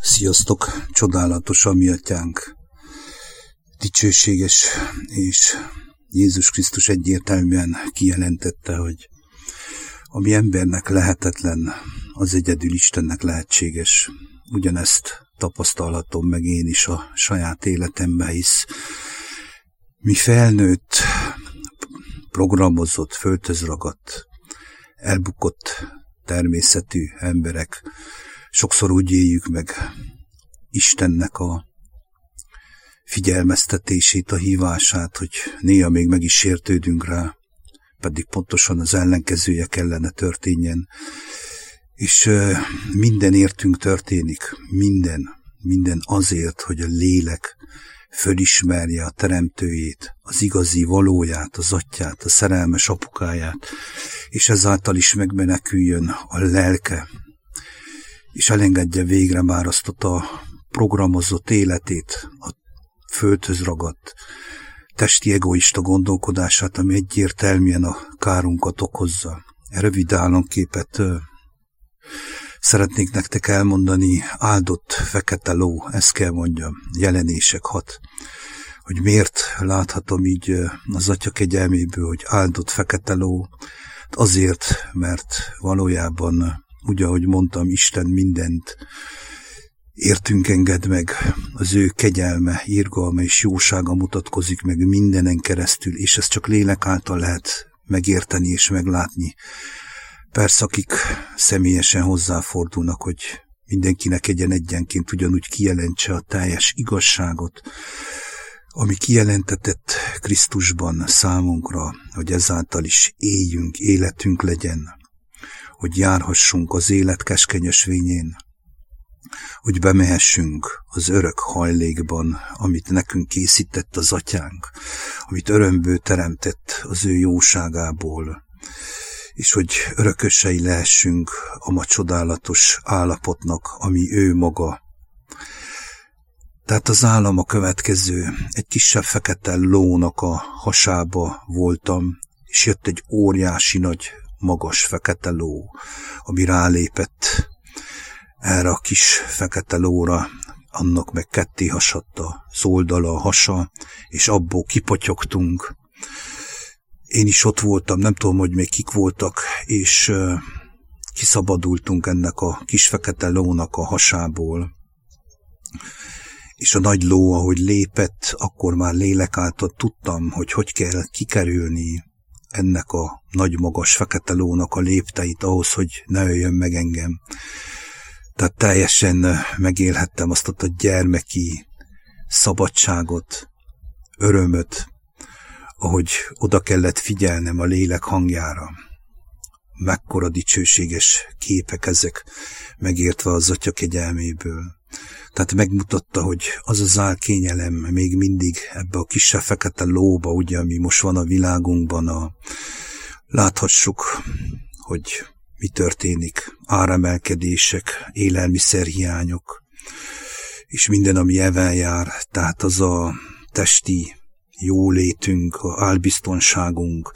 Sziasztok! Csodálatos a mi atyánk, dicsőséges, és Jézus Krisztus egyértelműen kijelentette, hogy ami embernek lehetetlen, az egyedül Istennek lehetséges. Ugyanezt tapasztalhatom meg én is a saját életemben, hisz mi felnőtt, programozott, föltözragadt, elbukott természetű emberek sokszor úgy éljük meg Istennek a figyelmeztetését, a hívását, hogy néha még meg is sértődünk rá, pedig pontosan az ellenkezője kellene történjen. És minden értünk történik, minden, minden azért, hogy a lélek fölismerje a teremtőjét, az igazi valóját, az atyát, a szerelmes apukáját, és ezáltal is megmeneküljön a lelke, és elengedje végre már azt a programozott életét, a földhöz ragadt, testi egoista gondolkodását, ami egyértelműen a kárunkat okozza. Rövid államképet szeretnék nektek elmondani, áldott fekete ló, ezt kell mondjam, jelenések hat, hogy miért láthatom így az atya kegyelméből, hogy áldott fekete ló, azért, mert valójában, úgy ahogy mondtam, Isten mindent értünk enged meg, az ő kegyelme, írgalma és jósága mutatkozik meg mindenen keresztül, és ez csak lélek által lehet megérteni és meglátni. Persze, akik személyesen hozzáfordulnak, hogy mindenkinek egyen egyenként ugyanúgy kijelentse a teljes igazságot, ami kijelentetett Krisztusban számunkra, hogy ezáltal is éljünk, életünk legyen, hogy járhassunk az élet keskenyösvényén, hogy bemehessünk az örök hajlékban, amit nekünk készített az atyánk, amit örömből teremtett az ő jóságából, és hogy örökösei lehessünk a ma csodálatos állapotnak, ami ő maga. Tehát az állam a következő, egy kisebb fekete lónak a hasába voltam, és jött egy óriási nagy, magas fekete ló, ami rálépett erre a kis fekete lóra, annak meg ketté hasadta az oldala, a hasa, és abból kipotyogtunk. Én is ott voltam, nem tudom, hogy még kik voltak, és kiszabadultunk ennek a kis fekete lónak a hasából. És a nagy ló, ahogy lépett, akkor már lélek által tudtam, hogy hogy kell kikerülni ennek a nagy magas fekete lónak a lépteit ahhoz, hogy ne öljön meg engem. Tehát teljesen megélhettem azt a gyermeki szabadságot, örömöt, ahogy oda kellett figyelnem a lélek hangjára. Mekkora dicsőséges képek ezek, megértve az atya kegyelméből. Tehát megmutatta, hogy az az álkényelem még mindig ebbe a kisebb fekete lóba, ugye, ami most van a világunkban, a, láthassuk, hogy mi történik, áremelkedések, élelmiszerhiányok, és minden, ami evel jár, tehát az a testi jólétünk, a álbiztonságunk,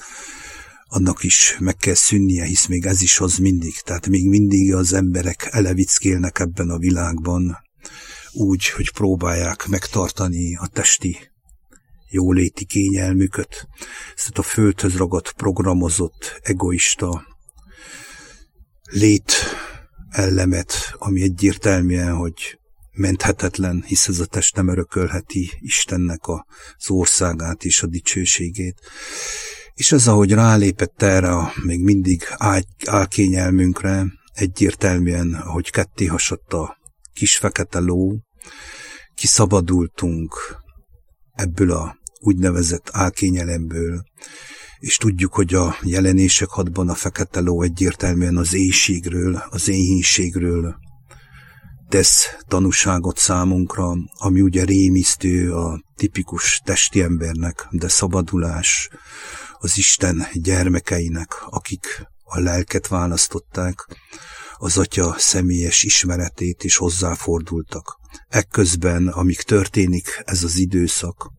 annak is meg kell szűnnie, hisz még ez is az mindig. Tehát még mindig az emberek elevickélnek ebben a világban, úgy, hogy próbálják megtartani a testi jóléti kényelmüket, ezt a földhöz ragadt, programozott, egoista lét ellemet, ami egyértelműen, hogy menthetetlen, hisz ez a test nem örökölheti Istennek az országát és a dicsőségét. És ez, ahogy rálépett erre a még mindig álkényelmünkre, egyértelműen, ahogy ketté hasadt a kis fekete ló, kiszabadultunk ebből a úgynevezett álkényelemből, és tudjuk, hogy a jelenések hadban a fekete ló egyértelműen az éjségről, az éhínségről tesz tanúságot számunkra, ami ugye rémisztő a tipikus testi embernek, de szabadulás az Isten gyermekeinek, akik a lelket választották, az atya személyes ismeretét is hozzáfordultak. Ekközben, amíg történik ez az időszak,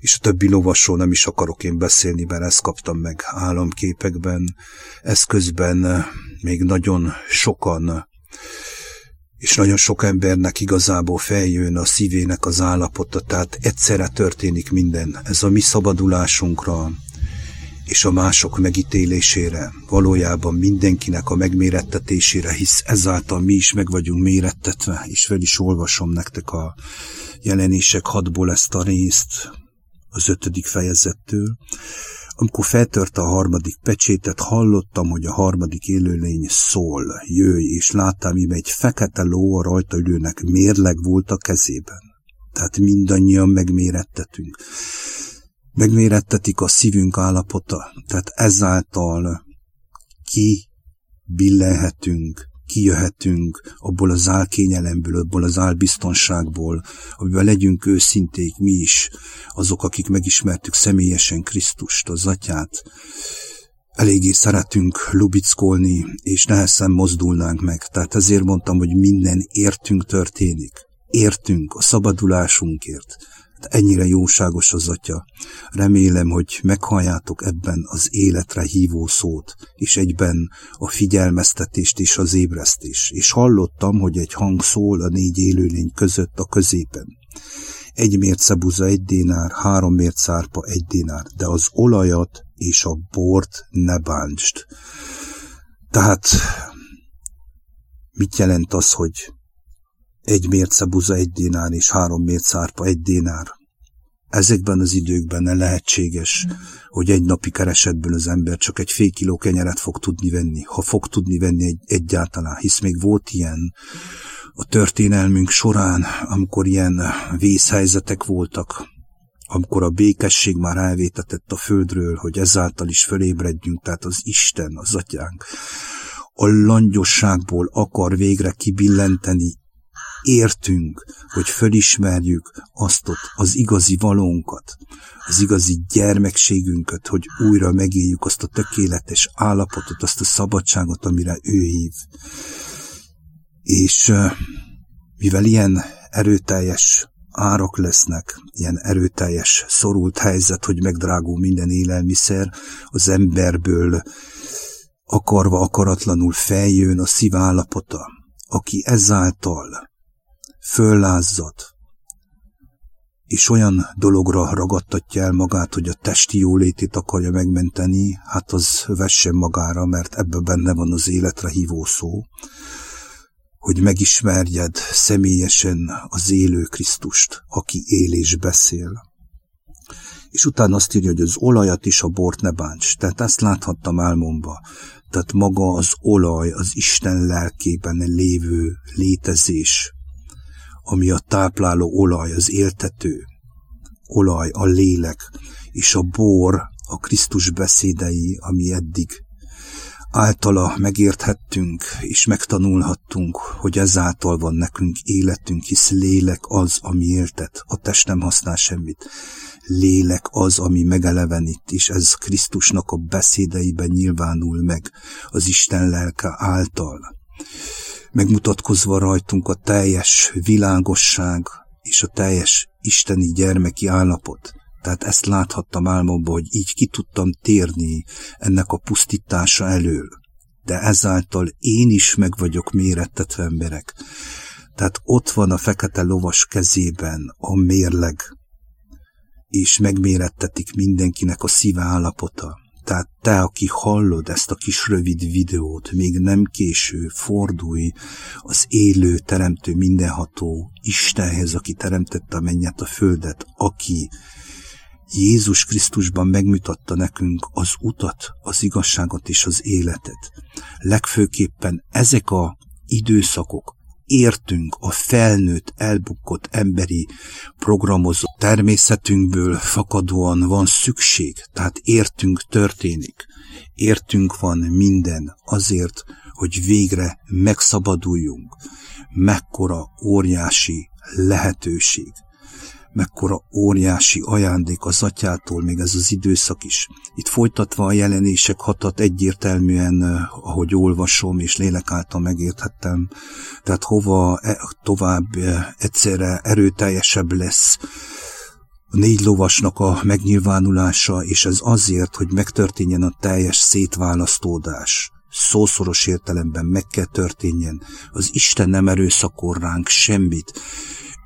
és a többi lovasról nem is akarok én beszélni, mert ezt kaptam meg államképekben. Ez közben még nagyon sokan és nagyon sok embernek igazából feljön a szívének az állapota, tehát egyszerre történik minden. Ez a mi szabadulásunkra és a mások megítélésére, valójában mindenkinek a megmérettetésére, hisz ezáltal mi is meg vagyunk mérettetve, és fel is olvasom nektek a jelenések hadból ezt a részt az ötödik fejezettől. Amikor feltörte a harmadik pecsétet, hallottam, hogy a harmadik élőlény szól, jöjj, és láttam, ime egy fekete ló a rajta ülőnek mérleg volt a kezében. Tehát mindannyian megmérettetünk. Megmérettetik a szívünk állapota, tehát ezáltal ki billenhetünk kijöhetünk abból az álkényelemből, abból az álbiztonságból, amiben legyünk őszinték mi is, azok, akik megismertük személyesen Krisztust, az atyát, eléggé szeretünk lubickolni, és nehezen mozdulnánk meg. Tehát ezért mondtam, hogy minden értünk történik. Értünk a szabadulásunkért, ennyire jóságos az Atya. Remélem, hogy meghalljátok ebben az életre hívó szót, és egyben a figyelmeztetést és az ébresztés. És hallottam, hogy egy hang szól a négy élőlény között a középen. Egy mérce buza egy dénár, három mérce árpa egy dénár, de az olajat és a bort ne bántsd. Tehát mit jelent az, hogy egy mérce buza egy dénár és három mérce árpa egy dénár. Ezekben az időkben ne lehetséges, hogy egy napi keresetből az ember csak egy fél kiló kenyeret fog tudni venni, ha fog tudni venni egy, egyáltalán, hisz még volt ilyen a történelmünk során, amikor ilyen vészhelyzetek voltak, amikor a békesség már elvétetett a földről, hogy ezáltal is fölébredjünk, tehát az Isten, az atyánk, a langyosságból akar végre kibillenteni értünk, hogy fölismerjük azt ott, az igazi valónkat, az igazi gyermekségünket, hogy újra megéljük azt a tökéletes állapotot, azt a szabadságot, amire ő hív. És mivel ilyen erőteljes árak lesznek, ilyen erőteljes, szorult helyzet, hogy megdrágul minden élelmiszer, az emberből akarva, akaratlanul feljön a szív állapota, aki ezáltal föllázzadt, és olyan dologra ragadtatja el magát, hogy a testi jólétét akarja megmenteni, hát az vessen magára, mert ebben benne van az életre hívó szó, hogy megismerjed személyesen az élő Krisztust, aki él és beszél. És utána azt írja, hogy az olajat is a bort ne bánts. Tehát ezt láthattam álmomba. Tehát maga az olaj, az Isten lelkében lévő létezés, ami a tápláló olaj, az éltető olaj, a lélek, és a bor, a Krisztus beszédei, ami eddig általa megérthettünk és megtanulhattunk, hogy ezáltal van nekünk életünk, hisz lélek az, ami éltet, a test nem használ semmit. Lélek az, ami megelevenít, és ez Krisztusnak a beszédeiben nyilvánul meg az Isten lelke által megmutatkozva rajtunk a teljes világosság és a teljes isteni gyermeki állapot. Tehát ezt láthattam álmomban, hogy így ki tudtam térni ennek a pusztítása elől. De ezáltal én is meg vagyok mérettetve emberek. Tehát ott van a fekete lovas kezében a mérleg, és megmérettetik mindenkinek a szíve állapota. Tehát te, aki hallod ezt a kis rövid videót, még nem késő, fordulj az élő, teremtő, mindenható Istenhez, aki teremtette a mennyet, a földet, aki Jézus Krisztusban megmutatta nekünk az utat, az igazságot és az életet. Legfőképpen ezek a időszakok, értünk a felnőtt, elbukott emberi programozó természetünkből fakadóan van szükség, tehát értünk történik. Értünk van minden azért, hogy végre megszabaduljunk. Mekkora óriási lehetőség mekkora óriási ajándék az atyától még ez az időszak is. Itt folytatva a jelenések hatat egyértelműen, ahogy olvasom és lélek által megérthettem, tehát hova e, tovább egyszerre erőteljesebb lesz a négy lovasnak a megnyilvánulása, és ez azért, hogy megtörténjen a teljes szétválasztódás szószoros értelemben meg kell történjen. Az Isten nem erőszakol ránk semmit.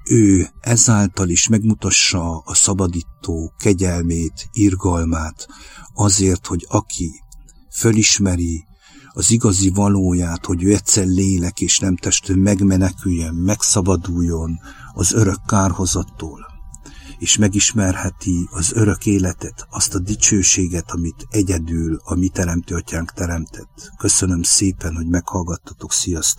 Ő ezáltal is megmutassa a szabadító kegyelmét, irgalmát, azért, hogy aki fölismeri az igazi valóját, hogy ő egyszer lélek és nem testő megmeneküljen, megszabaduljon az örök kárhozattól és megismerheti az örök életet, azt a dicsőséget, amit egyedül a mi teremtő atyánk teremtett. Köszönöm szépen, hogy meghallgattatok, sziasztok!